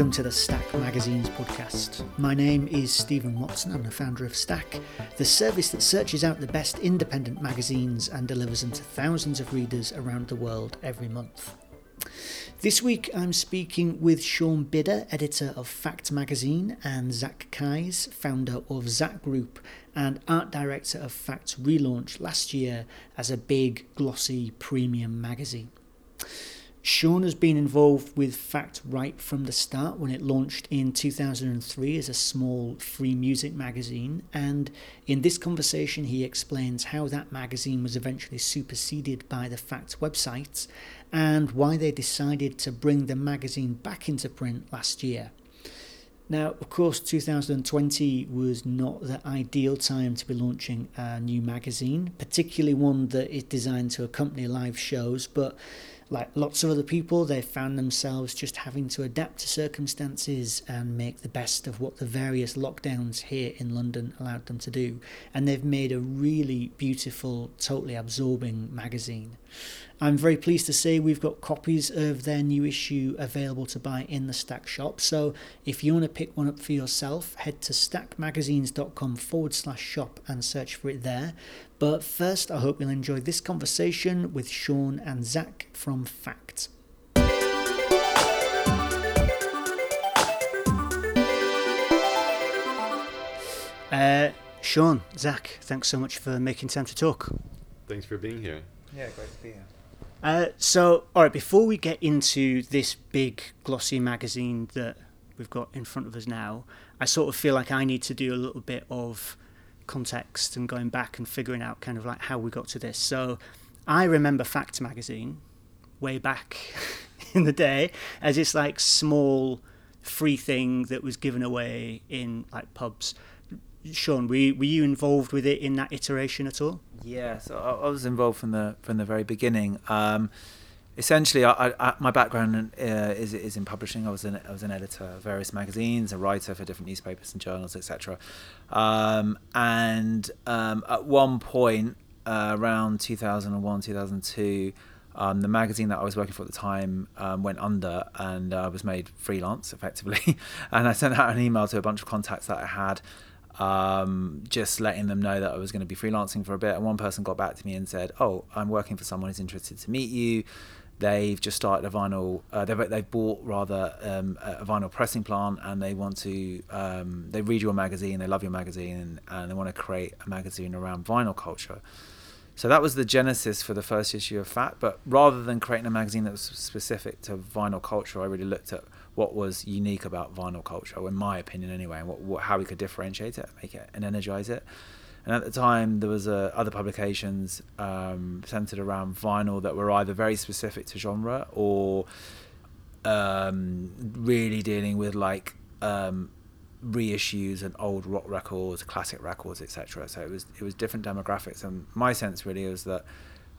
welcome to the Stack Magazines podcast. My name is Stephen Watson. I'm the founder of Stack, the service that searches out the best independent magazines and delivers them to thousands of readers around the world every month. This week I'm speaking with Sean Bidder, editor of Fact Magazine, and Zak Kyes, founder of Zak Group and art director of Fact's relaunch last year as a big, glossy, premium magazine. Sean has been involved with Fact right from the start when it launched in 2003 as a small free music magazine. And in this conversation, he explains how that magazine was eventually superseded by the Fact website and why they decided to bring the magazine back into print last year. Now, of course, 2020 was not the ideal time to be launching a new magazine, particularly one that is designed to accompany live shows, but like lots of other people, they found themselves just having to adapt to circumstances and make the best of what the various lockdowns here in London allowed them to do. And they've made a really beautiful, totally absorbing magazine. I'm very pleased to say we've got copies of their new issue available to buy in the Stack shop. So if you want to pick one up for yourself, head to stackmagazines.com forward slash shop and search for it there. But first, I hope you'll enjoy this conversation with Sean and Zak from Fact. Uh, Sean, Zak, thanks so much for making time to talk. Thanks for being here. Yeah, great to be here. Uh, so, all right, before we get into this big glossy magazine that we've got in front of us now, I sort of feel like I need to do a little bit of context and going back and figuring out kind of like how we got to this. So, I remember Fact magazine way back in the day as this like small free thing that was given away in like pubs. Sean, were you, were you involved with it in that iteration at all? Yeah, so I, I was involved from the from the very beginning. Um, essentially, I, I, my background uh, is is in publishing. I was an I was an editor of various magazines, a writer for different newspapers and journals, etc. Um, and um, at one point, uh, around 2001, 2002. Um, the magazine that I was working for at the time um, went under and I uh, was made freelance effectively. and I sent out an email to a bunch of contacts that I had um, just letting them know that I was going to be freelancing for a bit. And one person got back to me and said, "Oh, I'm working for someone who's interested to meet you. They've just started a vinyl. Uh, they've they've bought rather um, a vinyl pressing plant, and they want to. Um, they read your magazine, they love your magazine, and, and they want to create a magazine around vinyl culture." So that was the genesis for the first issue of Fact. But rather than creating a magazine that was specific to vinyl culture, I really looked at what was unique about vinyl culture, in my opinion, anyway, and what, what, how we could differentiate it, make it, and energize it. And at the time, there was uh, other publications um, centered around vinyl that were either very specific to genre or um, really dealing with like um, reissues and old rock records, classic records, etc. So it was it was different demographics, and my sense really was that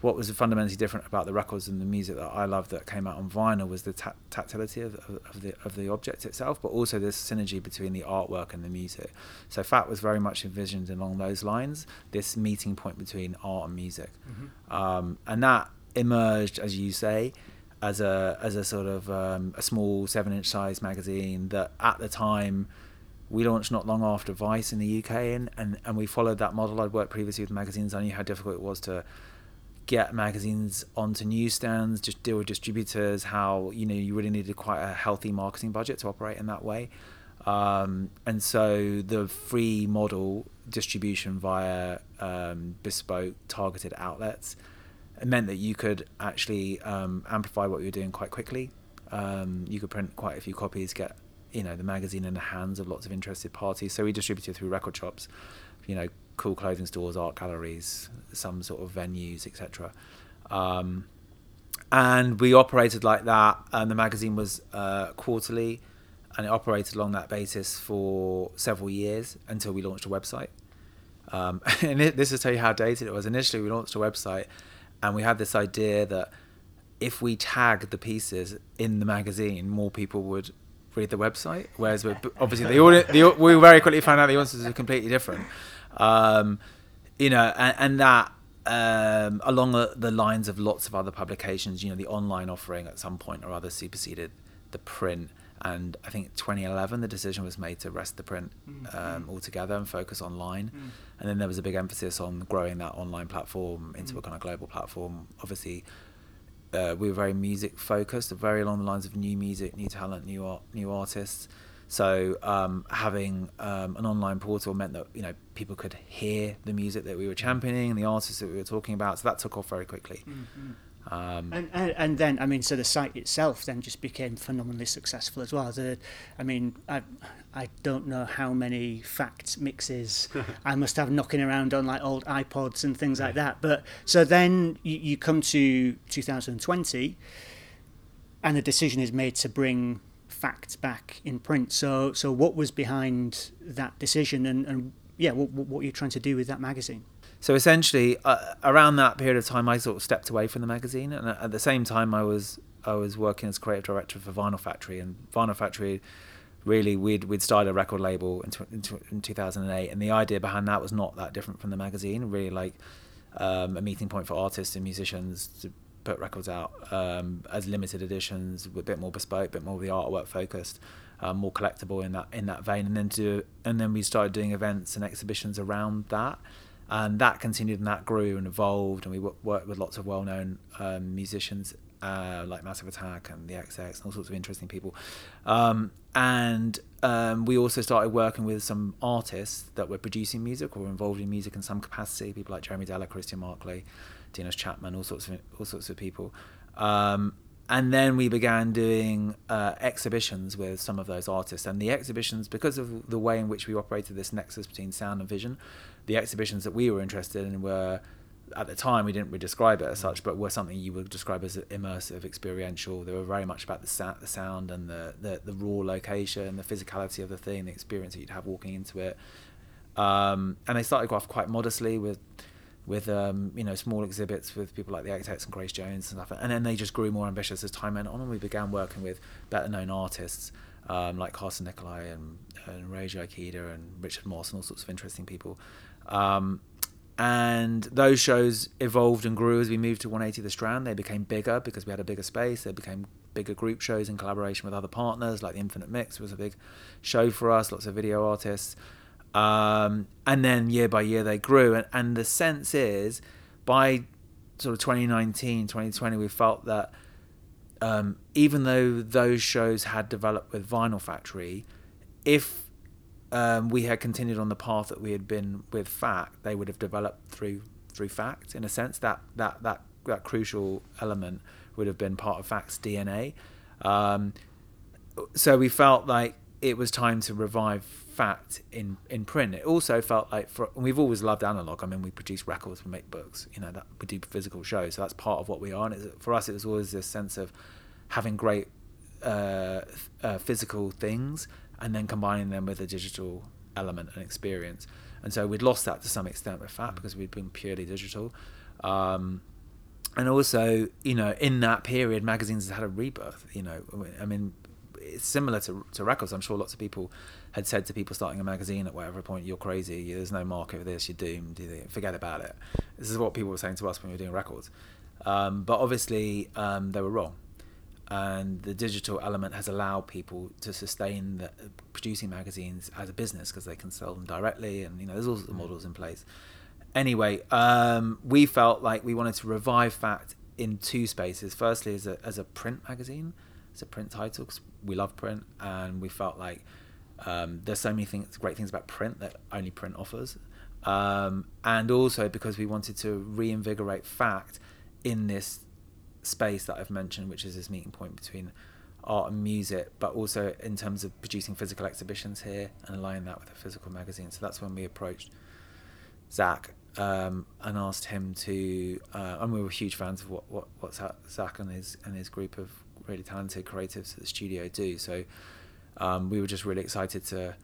what was fundamentally different about the records and the music that I loved that came out on vinyl was the ta- tactility of, of, of, the of the object itself, but also this synergy between the artwork and the music. So Fact was very much envisioned along those lines, this meeting point between art and music, mm-hmm. um, and that emerged, as you say, as a as a sort of um, a small seven inch size magazine that at the time we launched not long after Vice in the UK, and, and, and we followed that model. I'd worked previously with magazines. I knew how difficult it was to get magazines onto newsstands, just deal with distributors, how you know you really needed quite a healthy marketing budget to operate in that way. Um, and so the free model distribution via um, bespoke targeted outlets meant that you could actually um, amplify what you were doing quite quickly. Um, you could print quite a few copies, get you know the magazine in the hands of lots of interested parties. So we distributed through record shops, you know, cool clothing stores, art galleries, some sort of venues, etc. Um, and we operated like that. And the magazine was uh, quarterly, and it operated along that basis for several years until we launched a website. Um, and it, this is tell you how dated it was. Initially, we launched a website, and we had this idea that if we tag the pieces in the magazine, more people would read the website. Whereas obviously the, audience, the we very quickly found out the audiences are completely different. Um, you know, and, and that um, along the lines of lots of other publications, you know, the online offering at some point or other superseded the print. And I think 2011, the decision was made to rest the print Mm. um, altogether and focus online. Mm. And then there was a big emphasis on growing that online platform into a Mm. kind of global platform. Obviously, uh, we were very music focused, very along the lines of new music, new talent, new art, new artists. So um, having um, an online portal meant that you know people could hear the music that we were championing and the artists that we were talking about. So that took off very quickly. Mm. Um, And, and and then I mean, so the site itself then just became phenomenally successful as well. The, I mean, I I don't know how many facts mixes I must have knocking around on like old iPods and things like that. But so then you, you come to 2020, and a decision is made to bring facts back in print. So so what was behind that decision, and and yeah, what what are you trying to do with that magazine? So essentially, uh, around that period of time, I sort of stepped away from the magazine, and at the same time, I was I was working as creative director for Vinyl Factory, and Vinyl Factory really we'd we'd started a record label in, in, tw- in 2008, and the idea behind that was not that different from the magazine. Really, like um, a meeting point for artists and musicians to put records out um, as limited editions, a bit more bespoke, a bit more of the artwork focused. Um, more collectible in that in that vein, and then to and then we started doing events and exhibitions around that. And that continued and that grew and evolved. And we wo- worked with lots of well-known um, musicians uh, like Massive Attack and the XX and all sorts of interesting people. Um, and um, we also started working with some artists that were producing music or involved in music in some capacity people like Jeremy Deller, Christian Marclay, Dinos Chapman all sorts of all sorts of people. Um, and then we began doing uh, exhibitions with some of those artists. And the exhibitions because of the way in which we operated this nexus between sound and vision the exhibitions that we were interested in were at the time we didn't describe it as such but were something you would describe as immersive experiential. They were very much about the, sa- the sound and the, the, the raw location the physicality of the thing the experience that you'd have walking into it. Um, and they started off quite modestly with with um, you know small exhibits with people like the Architects and Grace Jones and stuff, and then they just grew more ambitious as time went on, and we began working with better known artists um, like Carsten Nicolai and, and Ryoji Ikeda and Richard Mosse and all sorts of interesting people. Um, and those shows evolved and grew as we moved to 180 The Strand. They became bigger because we had a bigger space. They became bigger group shows in collaboration with other partners, like the Infinite Mix was a big show for us. Lots of video artists. Um, and then year by year they grew. And, and the sense is by sort of 2019 2020 we felt that um, even though those shows had developed with vinyl factory if um, we had continued on the path that we had been with fact they would have developed through through fact in a sense. That that that that crucial element would have been part of fact's dna um, so we felt like it was time to revive fact in in print. It also felt like for we've always loved analog. I mean we produce records we make books you know that we do physical shows so that's part of what we are. And for us it was always this sense of having great uh, uh, physical things and then combining them with a digital element and experience. And so we'd lost that to some extent with fact because we'd been purely digital. Um, and also you know in that period magazines had a rebirth you know. I mean it's similar to, to records. I'm sure lots of people had said to people starting a magazine at whatever point, "You're crazy. There's no market for this. You're doomed. Forget about it." This is what people were saying to us when we were doing records. Um, but obviously, um, they were wrong, and the digital element has allowed people to sustain the, producing magazines as a business because they can sell them directly, and you know, there's all the models in place. Anyway, um, we felt like we wanted to revive Fact in two spaces. Firstly, as a as a print magazine as a print title because we love print and we felt like um, there's so many things great things about print that only print offers um, and also because we wanted to reinvigorate fact in this space that I've mentioned which is this meeting point between art and music but also in terms of producing physical exhibitions here and aligning that with a physical magazine so that's when we approached Zak um, and asked him to uh, and we were huge fans of what, what, what Zak and his and his group of really talented creatives at the studio do. So um, we were just really excited to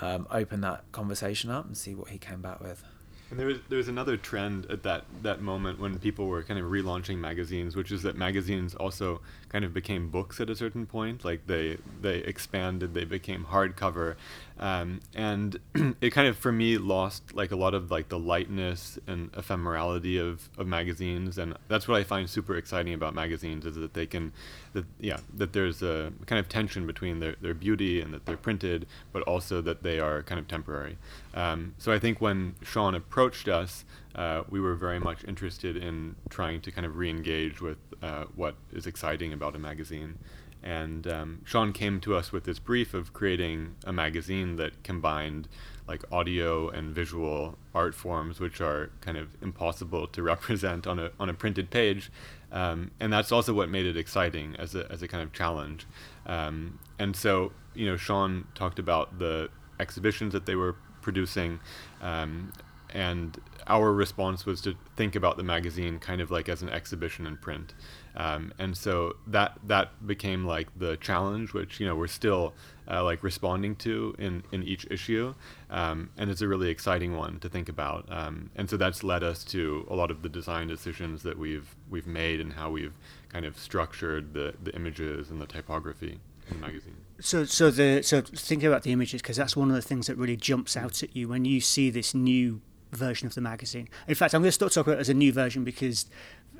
um, open that conversation up and see what he came back with. And there was there was another trend at that that moment when people were kind of relaunching magazines, which is that magazines also kind of became books at a certain point. Like they they expanded, they became hardcover, um, and it kind of for me lost like a lot of like the lightness and ephemerality of, of magazines. And that's what i find super exciting about magazines is that they can that yeah that there's a kind of tension between their, their beauty and that they're printed but also that they are kind of temporary. Um, so i think when sean approached us uh, we were very much interested in trying to kind of re-engage with uh, what is exciting about a magazine and um, Sean came to us with this brief of creating a magazine that combined like audio and visual art forms, which are kind of impossible to represent on a on a printed page. Um, and that's also what made it exciting as a as a kind of challenge. Um, and so you know, Sean talked about the exhibitions that they were producing, um, and our response was to think about the magazine kind of like as an exhibition in print. Um, and so that that became like the challenge, which you know we're still uh, like responding to in in each issue, um, and it's a really exciting one to think about. Um, and so that's led us to a lot of the design decisions that we've we've made and how we've kind of structured the the images and the typography in the magazine. So, so the so thinking about the images because that's one of the things that really jumps out at you when you see this new version of the magazine. In fact, I'm going to start talking about it as a new version because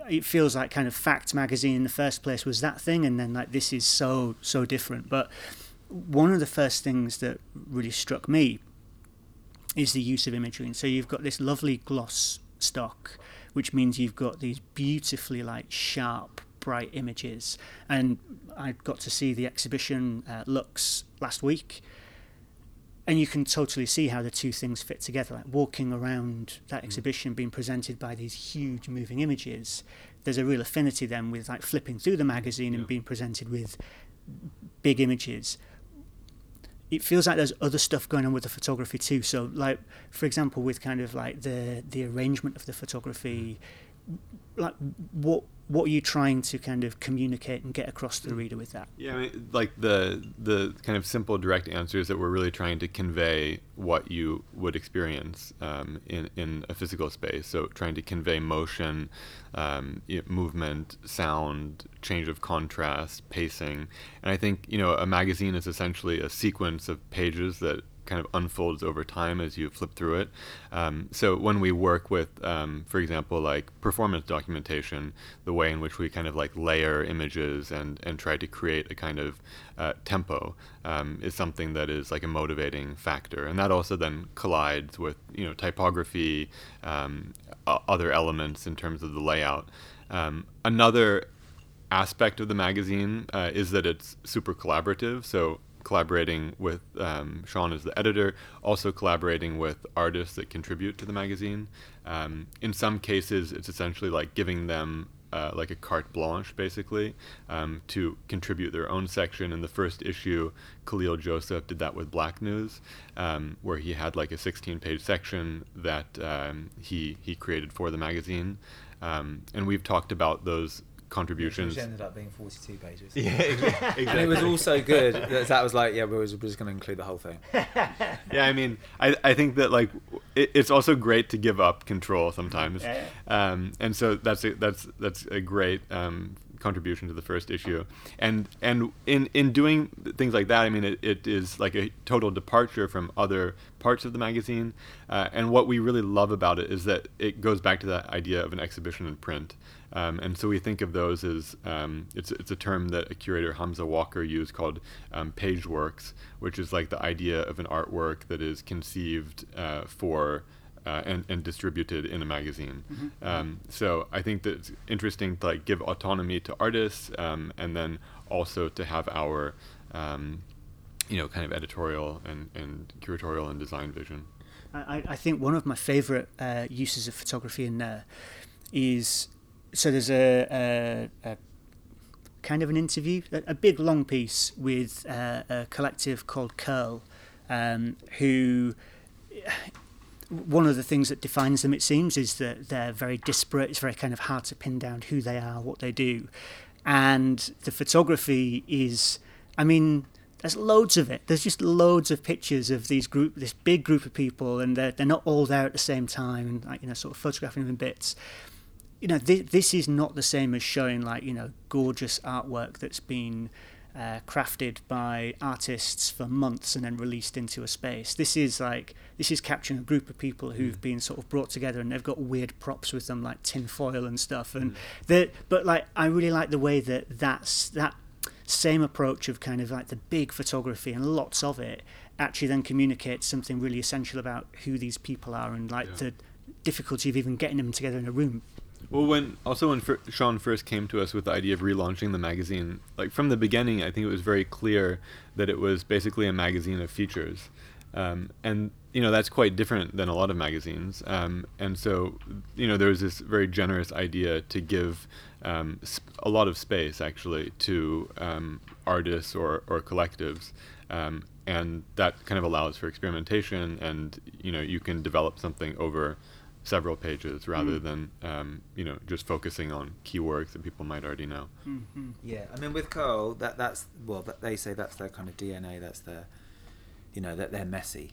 it feels like kind of Fact magazine in the first place was that thing, and then like this is so so different. But one of the first things that really struck me is the use of imagery. And so you've got this lovely gloss stock, which means you've got these beautifully like sharp, bright images. And I got to see the exhibition uh, last week and you can totally see how the two things fit together. Like walking around that mm. exhibition, being presented by these huge moving images, there's a real affinity then with like flipping through the magazine yeah. and being presented with big images. It feels like there's other stuff going on with the photography too. So, like for example, with kind of like the the arrangement of the photography, mm. like what what are you trying to kind of communicate and get across to the reader with that? Yeah, I mean, like the the kind of simple, direct answer is that we're really trying to convey what you would experience um, in in a physical space. So trying to convey motion, um, movement, sound, change of contrast, pacing, and I think you know a magazine is essentially a sequence of pages that kind of unfolds over time as you flip through it. Um, so when we work with, um, for example, like performance documentation, the way in which we kind of like layer images and and try to create a kind of uh, tempo um, is something that is like a motivating factor, and that also then collides with you know typography, um, other elements in terms of the layout. Um, another aspect of the magazine uh, is that it's super collaborative. So collaborating with um, Sean as the editor, also collaborating with artists that contribute to the magazine. Um, in some cases, it's essentially like giving them uh, like a carte blanche, basically, um, to contribute their own section. In the first issue, Kahlil Joseph did that with Black News, um, where he had like a 16-page section that um, he he created for the magazine. Um, and we've talked about those contributions. Which ended up being 42 pages. Yeah, exactly. and it was also good that that was like, yeah, we are just going to include the whole thing. yeah, I mean, I, I think that like it, it's also great to give up control sometimes, yeah. um, and so that's a, that's that's a great um, contribution to the first issue. And and in in doing things like that, I mean, it, it is like a total departure from other parts of the magazine. Uh, and what we really love about it is that it goes back to that idea of an exhibition in print. Um, and so we think of those as um, it's, it's a term that a curator Hamza Walker used called um, page works, which is like the idea of an artwork that is conceived uh, for uh, and, and distributed in a magazine. Mm-hmm. Um, so I think that it's interesting to like give autonomy to artists um, and then also to have our um, you know kind of editorial and, and curatorial and design vision. I, I think one of my favorite uh, uses of photography in there is so there's a, a, a kind of an interview, a, big long piece with uh, a collective called Curl, um, who one of the things that defines them, it seems, is that they're very disparate. It's very kind of hard to pin down who they are, what they do, and the photography is, I mean. There's loads of it. There's just loads of pictures of these group, this big group of people, and they're they're not all there at the same time, and like you know, sort of photographing them in bits you know, th- this is not the same as showing like you know gorgeous artwork that's been uh, crafted by artists for months and then released into a space. This is like this is capturing a group of people who've been sort of brought together and they've got weird props with them like tin foil and stuff. And mm. but like I really like the way that that's that same approach of kind of like the big photography and lots of it actually then communicates something really essential about who these people are and like yeah. the difficulty of even getting them together in a room. Well, when also when Sean first came to us with the idea of relaunching the magazine, like from the beginning, I think it was very clear that it was basically a magazine of features, um, and you know that's quite different than a lot of magazines. Um, and so, you know, there was this very generous idea to give um, sp- a lot of space actually to um, artists or or collectives, um, and that kind of allows for experimentation, and you know, you can develop something over several pages rather mm. than um, you know just focusing on keywords that people might already know. Mm-hmm. Yeah, I mean with Curl, that that's well, that they say that's their kind of DNA. That's their, you know, that they're messy.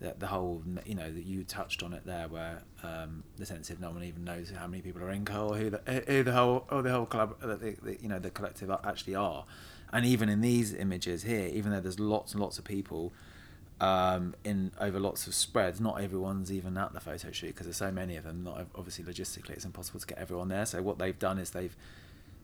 That the whole, you know, that you touched on it there, where um, the sense of no one even knows how many people are in Curl, who the who the whole, or the whole club, uh, the, the, you know, the collective actually are, and even in these images here, even though there's lots and lots of people um, in over lots of spreads. Not everyone's even at the photo shoot because there's so many of them. Not obviously logistically, it's impossible to get everyone there. So what they've done is they've,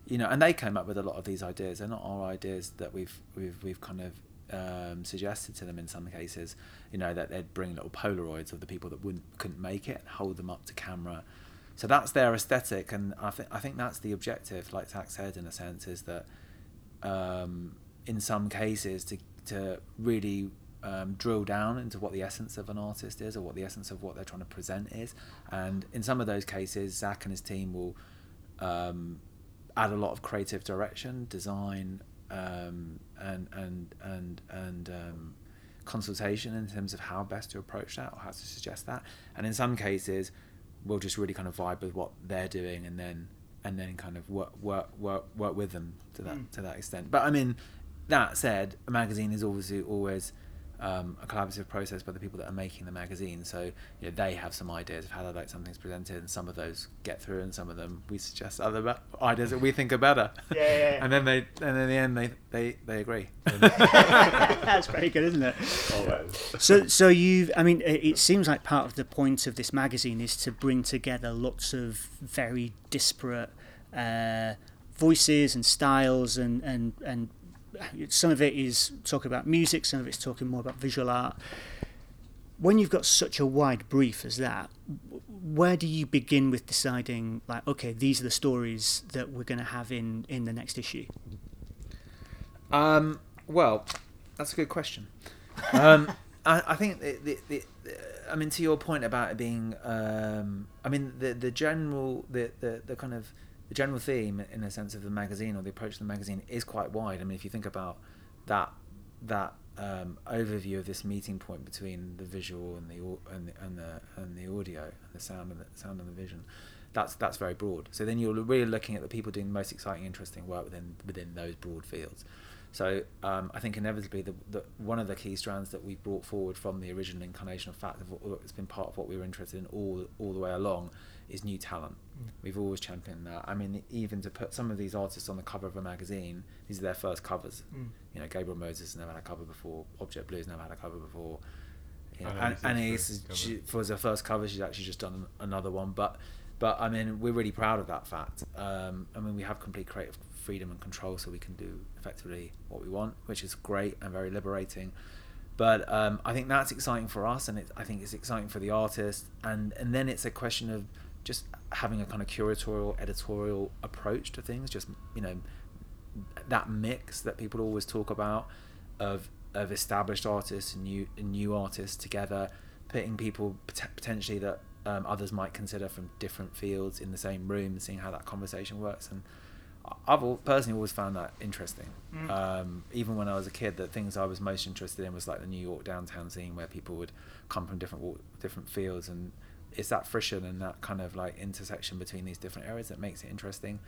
you know, and they came up with a lot of these ideas. They're not our ideas that we've we've we've kind of um, suggested to them in some cases. You know that they'd bring little Polaroids of the people that wouldn't couldn't make it, hold them up to camera. So that's their aesthetic, and I think I think that's the objective. Like Zak said, in a sense, is that um, in some cases to to really um, drill down into what the essence of an artist is or what the essence of what they're trying to present is. And in some of those cases, Zak and his team will um, add a lot of creative direction, design, um, and and and and um, consultation in terms of how best to approach that or how to suggest that. And in some cases, we'll just really kind of vibe with what they're doing and then and then kind of work work work work with them to that mm. to that extent. But I mean, that said, a magazine is obviously always um, a collaborative process by the people that are making the magazine. So you know, they have some ideas of how they like something's presented, and some of those get through, and some of them we suggest other ideas that we think are better. Yeah, yeah, yeah. and then they, and in the end, they they, they agree. That's very good, isn't it? Always. So, so you, I mean, it seems like part of the point of this magazine is to bring together lots of very disparate. Uh, voices and styles and, and, and some of it is talking about music, some of it's talking more about visual art. When you've got such a wide brief as that, where do you begin with deciding, like, okay, these are the stories that we're going to have in in the next issue? Um, well, that's a good question. Um, I, I, think the, the, the, I mean, to your point about it being, um, I mean, the the general, the, the, the kind of the general theme, in a sense, of the magazine or the approach to the magazine is quite wide. I mean, if you think about that that um, overview of this meeting point between the visual and the and the and the, and the audio and the sound and the sound and the vision, that's that's very broad. So then you're really looking at the people doing the most exciting, interesting work within within those broad fields. So um, I think inevitably the, the, one of the key strands that we brought forward from the original incarnation of fact, it's been part of what we were interested in all all the way along, is new talent. We've always championed that. I mean, even to put some of these artists on the cover of a magazine, these are their first covers. Mm. You know, Gabriel Moses never had a cover before. Object Blue's never had a cover before. You know, and Anais, she, for her first cover, she's actually just done another one. But, but I mean, we're really proud of that fact. Um, I mean, we have complete creative freedom and control, so we can do effectively what we want, which is great and very liberating. But um, I think that's exciting for us, and it, I think it's exciting for the artist. And and then it's a question of just having a kind of curatorial editorial approach to things just you know that mix that people always talk about of of established artists and new and new artists together putting people potentially that um, others might consider from different fields in the same room and seeing how that conversation works and I've personally always found that interesting. Mm. Um, even when I was a kid, the things I was most interested in was like the New York downtown scene, where people would come from different different fields and it's that friction and that kind of like intersection between these different areas that makes it interesting.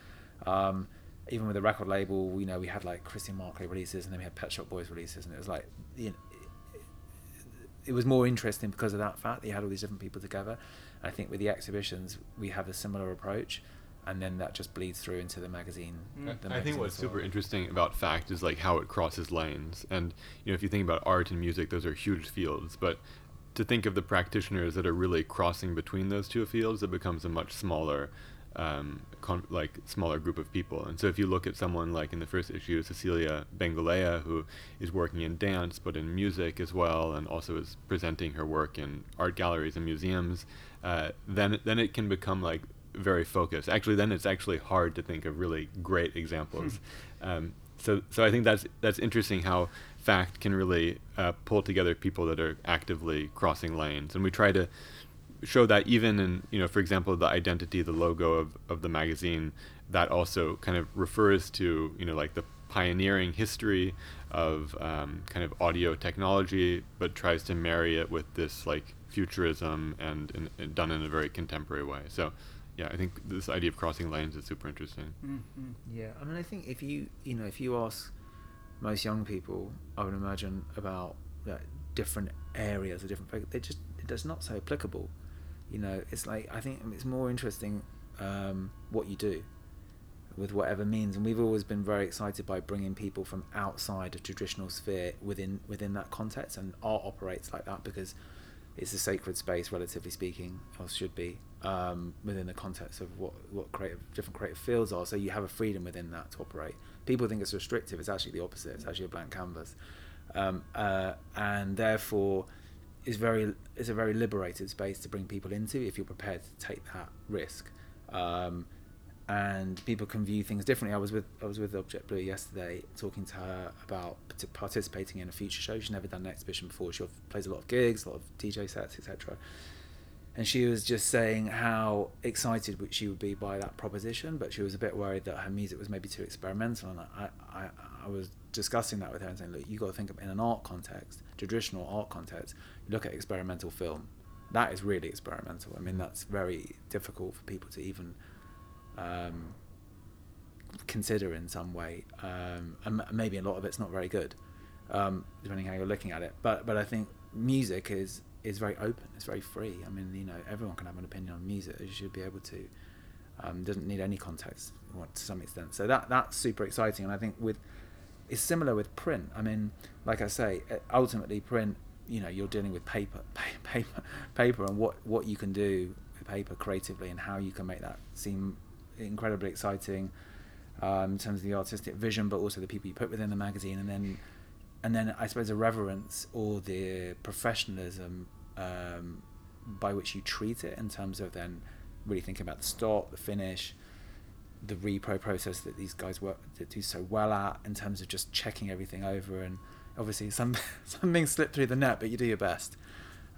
Um, even with the record label, you know, we had like Christian Marclay releases and then we had Pet Shop Boys releases, and it was like, you know, it was more interesting because of that fact that you had all these different people together. And I think with the exhibitions, we have a similar approach. and then that just bleeds through into the magazine. Mm. the I think what's well. super interesting about fact is like how it crosses lanes. And you know, if you think about art and music, those are huge fields. But to think of the practitioners that are really crossing between those two fields, it becomes a much smaller, um, con- like smaller group of people. And so if you look at someone like in the first issue, Cecilia Bengolea, who is working in dance but in music as well, and also is presenting her work in art galleries and museums, uh, then then it can become like very focused. Actually, then it's actually hard to think of really great examples. um, so, so I think that's that's interesting how fact can really uh, pull together people that are actively crossing lanes, and we try to show that even in you know, for example, the identity, the logo of of the magazine, that also kind of refers to you know like the pioneering history of um, kind of audio technology, but tries to marry it with this like futurism and, and, and done in a very contemporary way. So yeah, I think this idea of crossing lanes is super interesting. Mm-hmm. Yeah, I mean, I think if you you know if you ask most young people, I would imagine about like, different areas, or different they just it's not so applicable. You know, it's like I think it's more interesting um, what you do with whatever means, and we've always been very excited by bringing people from outside a traditional sphere within within that context, and art operates like that because it's a sacred space, relatively speaking, or should be, um, within the context of what, what creative different creative fields are. So you have a freedom within that to operate. People think it's restrictive. It's actually the opposite. It's actually a blank canvas, um, uh, and therefore, is very it's a very liberated space to bring people into if you're prepared to take that risk. Um, and people can view things differently. I was with I was with Object Blue yesterday, talking to her about participating in a future show. She's never done an exhibition before. She plays a lot of gigs, a lot of DJ sets, etc. And she was just saying how excited she would be by that proposition, but she was a bit worried that her music was maybe too experimental. And I, I, I was discussing that with her and saying, look, you got to think of in an art context, traditional art context. Look at experimental film. That is really experimental. I mean, that's very difficult for people to even um, consider in some way, um, and maybe a lot of it's not very good, um, depending how you're looking at it. But but I think music is is very open. It's very free. I mean, you know, everyone can have an opinion on music. You should be able to. Um, doesn't need any context to some extent. So that that's super exciting, and I think with it's similar with print. I mean, like I say, ultimately print. You know, you're dealing with paper, paper, paper, and what what you can do with paper creatively, and how you can make that seem incredibly exciting um, in terms of the artistic vision, but also the people you put within the magazine, and then and then I suppose a reverence or the professionalism um, by which you treat it in terms of then really thinking about the start, the finish, the repro process that these guys work that do so well at in terms of just checking everything over and obviously some some things slip through the net, but you do your best.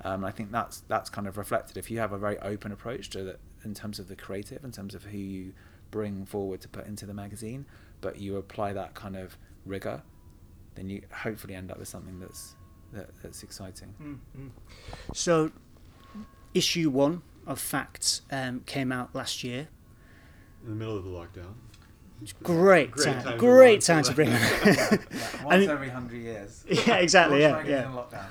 Um, I think that's that's kind of reflected if you have a very open approach to that in terms of the creative, in terms of who you bring forward to put into the magazine, but you apply that kind of rigor, then you hopefully end up with something that's that, that's exciting. Mm-hmm. So, issue one of Facts um, came out last year. In the middle of the lockdown. Great, Great time, time to great launch time that. to bring it. once I mean- every hundred years. Yeah, exactly, yeah, yeah. in lockdown.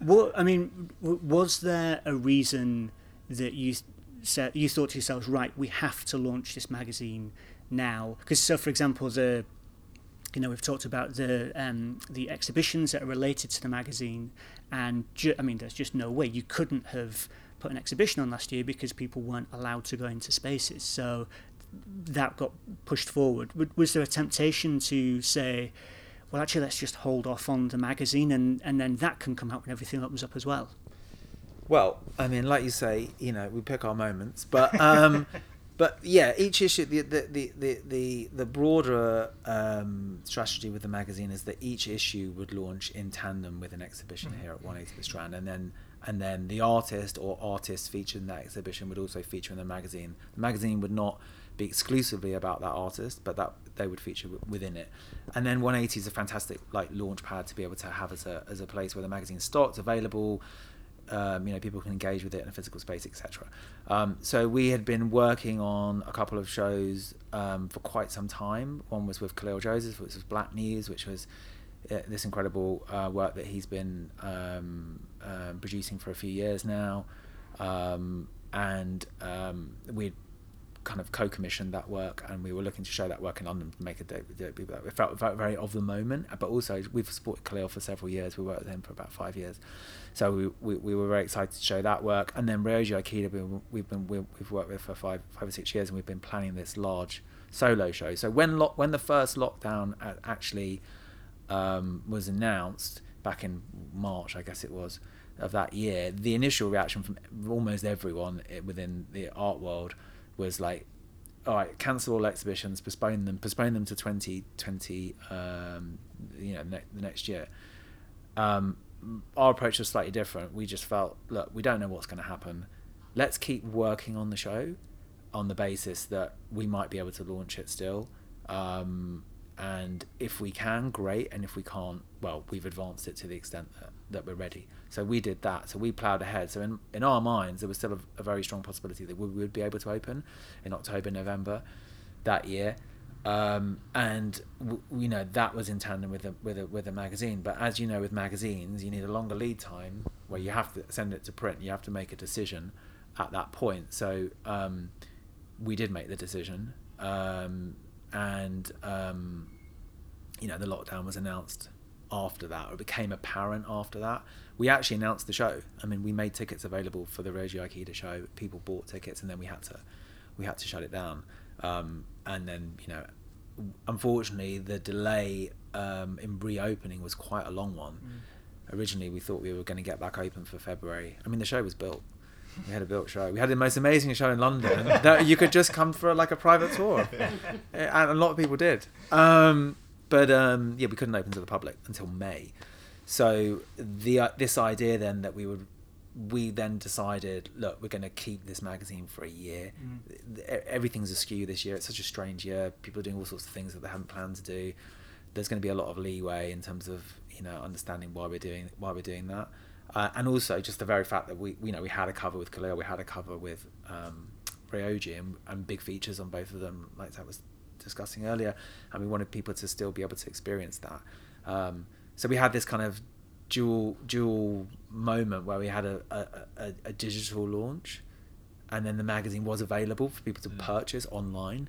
What I mean, w- was there a reason that you said you thought to yourselves, right, we have to launch this magazine now? Because so, for example, the you know we've talked about the um, the exhibitions that are related to the magazine, and ju- I mean, there's just no way you couldn't have put an exhibition on last year because people weren't allowed to go into spaces. So that got pushed forward. Was there a temptation to say? Well, actually, let's just hold off on the magazine, and, and then that can come out when everything opens up as well. Well, I mean, like you say, you know, we pick our moments, but um, but yeah, each issue, the the the the the, broader um, strategy with the magazine is that each issue would launch in tandem with an exhibition here at 180 The Strand, and then and then the artist or artists featured in that exhibition would also feature in the magazine. The magazine would not be exclusively about that artist, but that they would feature w- within it. And then 180 is a fantastic like launch pad to be able to have as a as a place where the magazine starts available. Um, you know, people can engage with it in a physical space, etc. Um, so we had been working on a couple of shows um, for quite some time. One was with Kahlil Joseph, which was Black News, which was uh, this incredible uh, work that he's been um, um producing for a few years now. Um, and um, we'd kind of co-commissioned that work, and we were looking to show that work in London to make a debut. It felt, felt very of the moment, but also we've supported Kahlil for several years. We worked with him for about five years, so we, we, we were very excited to show that work. And then Ryoji Ikeda, we've been we've worked with for five five or six years, and we've been planning this large solo show. So when lo- when the first lockdown actually um, was announced back in March, I guess it was of that year, the initial reaction from almost everyone within the art world was like, all right, cancel all exhibitions, postpone them, postpone them to 2020, um, you know, ne- the next year. Um, our approach was slightly different. We just felt, look, we don't know what's going to happen. Let's keep working on the show on the basis that we might be able to launch it still. Um, and if we can, great. And if we can't, well, we've advanced it to the extent that, that we're ready. So we did that. So we ploughed ahead. So in, in our minds, there was still a, a very strong possibility that we would be able to open in October, November that year. Um, and w- you know that was in tandem with a with a with a magazine. But as you know, with magazines, you need a longer lead time where you have to send it to print. You have to make a decision at that point. So um, we did make the decision, um, and um, you know the lockdown was announced after that, or it became apparent after that. We actually announced the show. I mean, we made tickets available for the Ryoji Ikeda show. People bought tickets, and then we had to we had to shut it down. Um, and then you know, unfortunately, the delay um, in reopening was quite a long one. Mm. Originally, we thought we were going to get back open for February. I mean, the show was built we had a built show. We had the most amazing show in London that you could just come for like a private tour, and a lot of people did. Um, but um, yeah, we couldn't open to the public until May. So the uh, this idea then that we would we then decided, look, we're going to keep this magazine for a year. Mm. Everything's askew this year. It's such a strange year. People are doing all sorts of things that they haven't planned to do. There's going to be a lot of leeway in terms of you know understanding why we're doing why we're doing that. Uh, and also just the very fact that we you know we had a cover with Kahlil, we had a cover with um, Ryoji, and, and big features on both of them, like I was discussing earlier, and we wanted people to still be able to experience that. Um, so we had this kind of dual dual moment where we had a, a, a, a, digital launch, and then the magazine was available for people to mm. purchase online.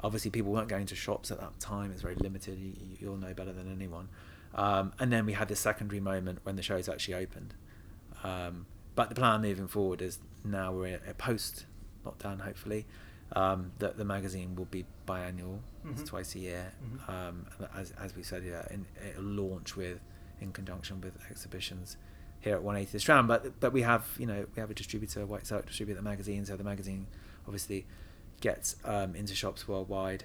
Obviously, people weren't going to shops at that time; it's very limited. You, all know better than anyone. Um, and then we had this secondary moment when the show's actually opened. Um, but the plan moving forward is now we're in a post lockdown, hopefully, um, that the magazine will be biannual, mm-hmm. twice a year. Mm-hmm. Um, as, as we said, yeah, in, it'll launch with in conjunction with exhibitions here at 180 Strand. But but we have you know we have a distributor, White Circle distribute the magazine, so the magazine obviously gets um, into shops worldwide.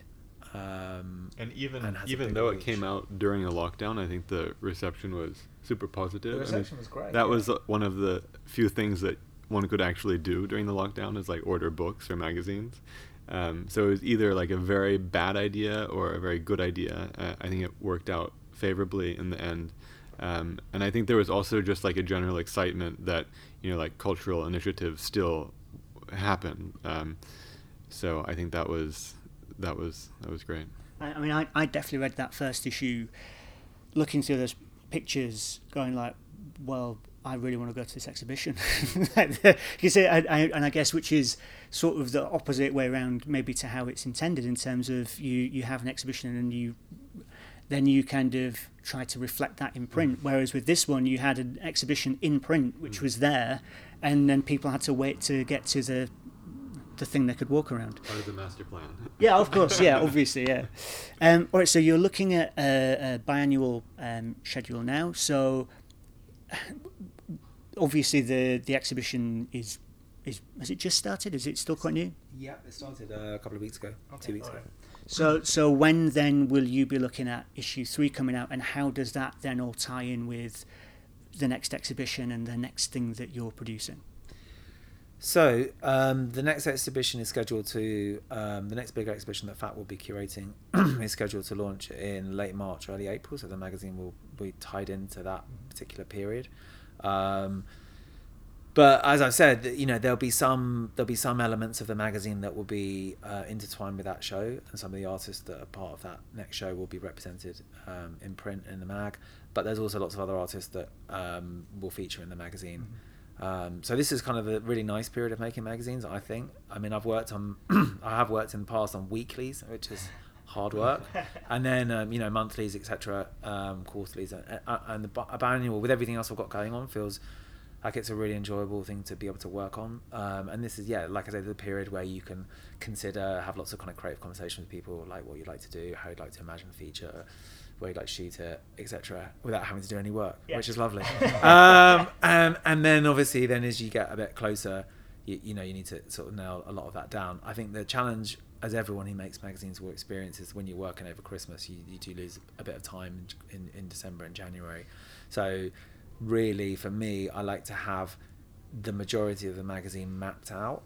Um, and even and even though reach. it came out during a lockdown, I think the reception was super positive. The reception I mean, was great. That yeah. was one of the few things that one could actually do during the lockdown is like order books or magazines. Um, so it was either like a very bad idea or a very good idea. Uh, I think it worked out favorably in the end. Um, and I think there was also just like a general excitement that you know like cultural initiatives still happen. Um, so I think that was that was that was great. I, I mean, I, I definitely read that first issue, looking through those pictures, going like, well, I really want to go to this exhibition. you see, I, I, and I guess which is sort of the opposite way around, maybe to how it's intended in terms of you you have an exhibition and you then you kind of try to reflect that in print. Mm. Whereas with this one, you had an exhibition in print which mm. was there, and then people had to wait to get to the the thing they could walk around. Part of the master plan. yeah, of course. Yeah, obviously. Yeah. Um, all right. So you're looking at a, a biannual um, schedule now. So obviously the the exhibition is is has it just started? Is it still quite new? Yeah, it started uh, a couple of weeks ago, okay, two weeks ago. So so when then will you be looking at issue three coming out, and how does that then all tie in with the next exhibition and the next thing that you're producing? So um, the next exhibition is scheduled to um, the next big exhibition that Fact will be curating is scheduled to launch in late March, early April. So the magazine will be tied into that particular period. Um, but as I've said, you know there'll be some there'll be some elements of the magazine that will be uh, intertwined with that show, and some of the artists that are part of that next show will be represented um, in print in the mag. But there's also lots of other artists that um, will feature in the magazine. Um, so this is kind of a really nice period of making magazines. I think. I mean, I've worked on, I have worked in the past on weeklies, which is hard work, and then um, you know monthlies, etc., um, quarterlies, and, and the biannual with everything else I've got going on feels like it's a really enjoyable thing to be able to work on. Um, and this is yeah, like I said, the period where you can consider have lots of kind of creative conversations with people, like what you'd like to do, how you'd like to imagine the feature, like shoot it, etc., without having to do any work, yeah. which is lovely. um, and and then obviously then as you get a bit closer, you, you know you need to sort of nail a lot of that down. I think the challenge as everyone who makes magazines will experience is when you're working over Christmas, you, you do lose a bit of time in, in December and January. So really for me i like to have the majority of the magazine mapped out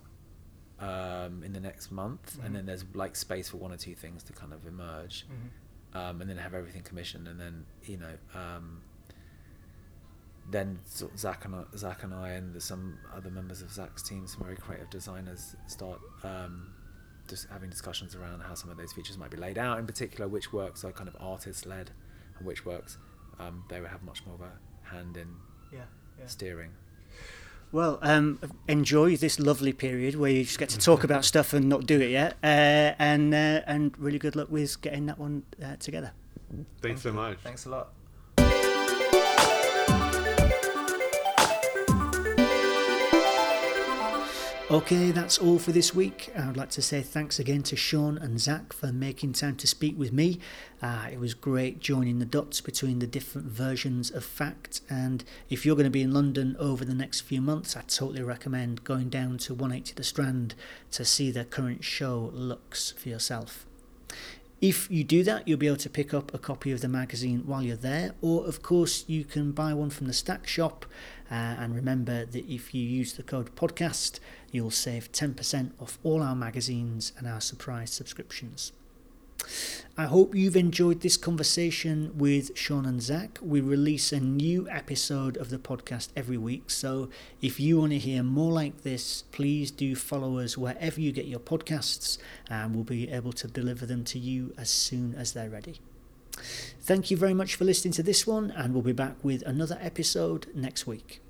um, in the next month mm-hmm. and then there's like space for one or two things to kind of emerge mm-hmm. Um, and then have everything commissioned and then you know um, then Zak and I, Zak and I and some other members of Zak's team, some very creative designers, start um, just having discussions around how some of those features might be laid out. In particular, which works are kind of artist led, and which works um, they would have much more of a hand in yeah, yeah. steering. Well, um, enjoy this lovely period where you just get to talk about stuff and not do it yet, uh, and uh, and really good luck with getting that one uh, together. Thanks Thank so much. Thanks a lot. Okay, that's all for this week. I would like to say thanks again to Sean and Zak for making time to speak with me. Uh, it was great joining the dots between the different versions of Fact. And if you're going to be in London over the next few months, I totally recommend going down to 180 The Strand to see the current show looks for yourself. If you do that, you'll be able to pick up a copy of the magazine while you're there, or of course, you can buy one from the Stack Shop. Uh, and remember that if you use the code podcast, you'll save 10% off all our magazines and our surprise subscriptions. I hope you've enjoyed this conversation with Sean and Zak. We release a new episode of the podcast every week, so if you want to hear more like this, please do follow us wherever you get your podcasts, and we'll be able to deliver them to you as soon as they're ready. Thank you very much for listening to this one, and we'll be back with another episode next week.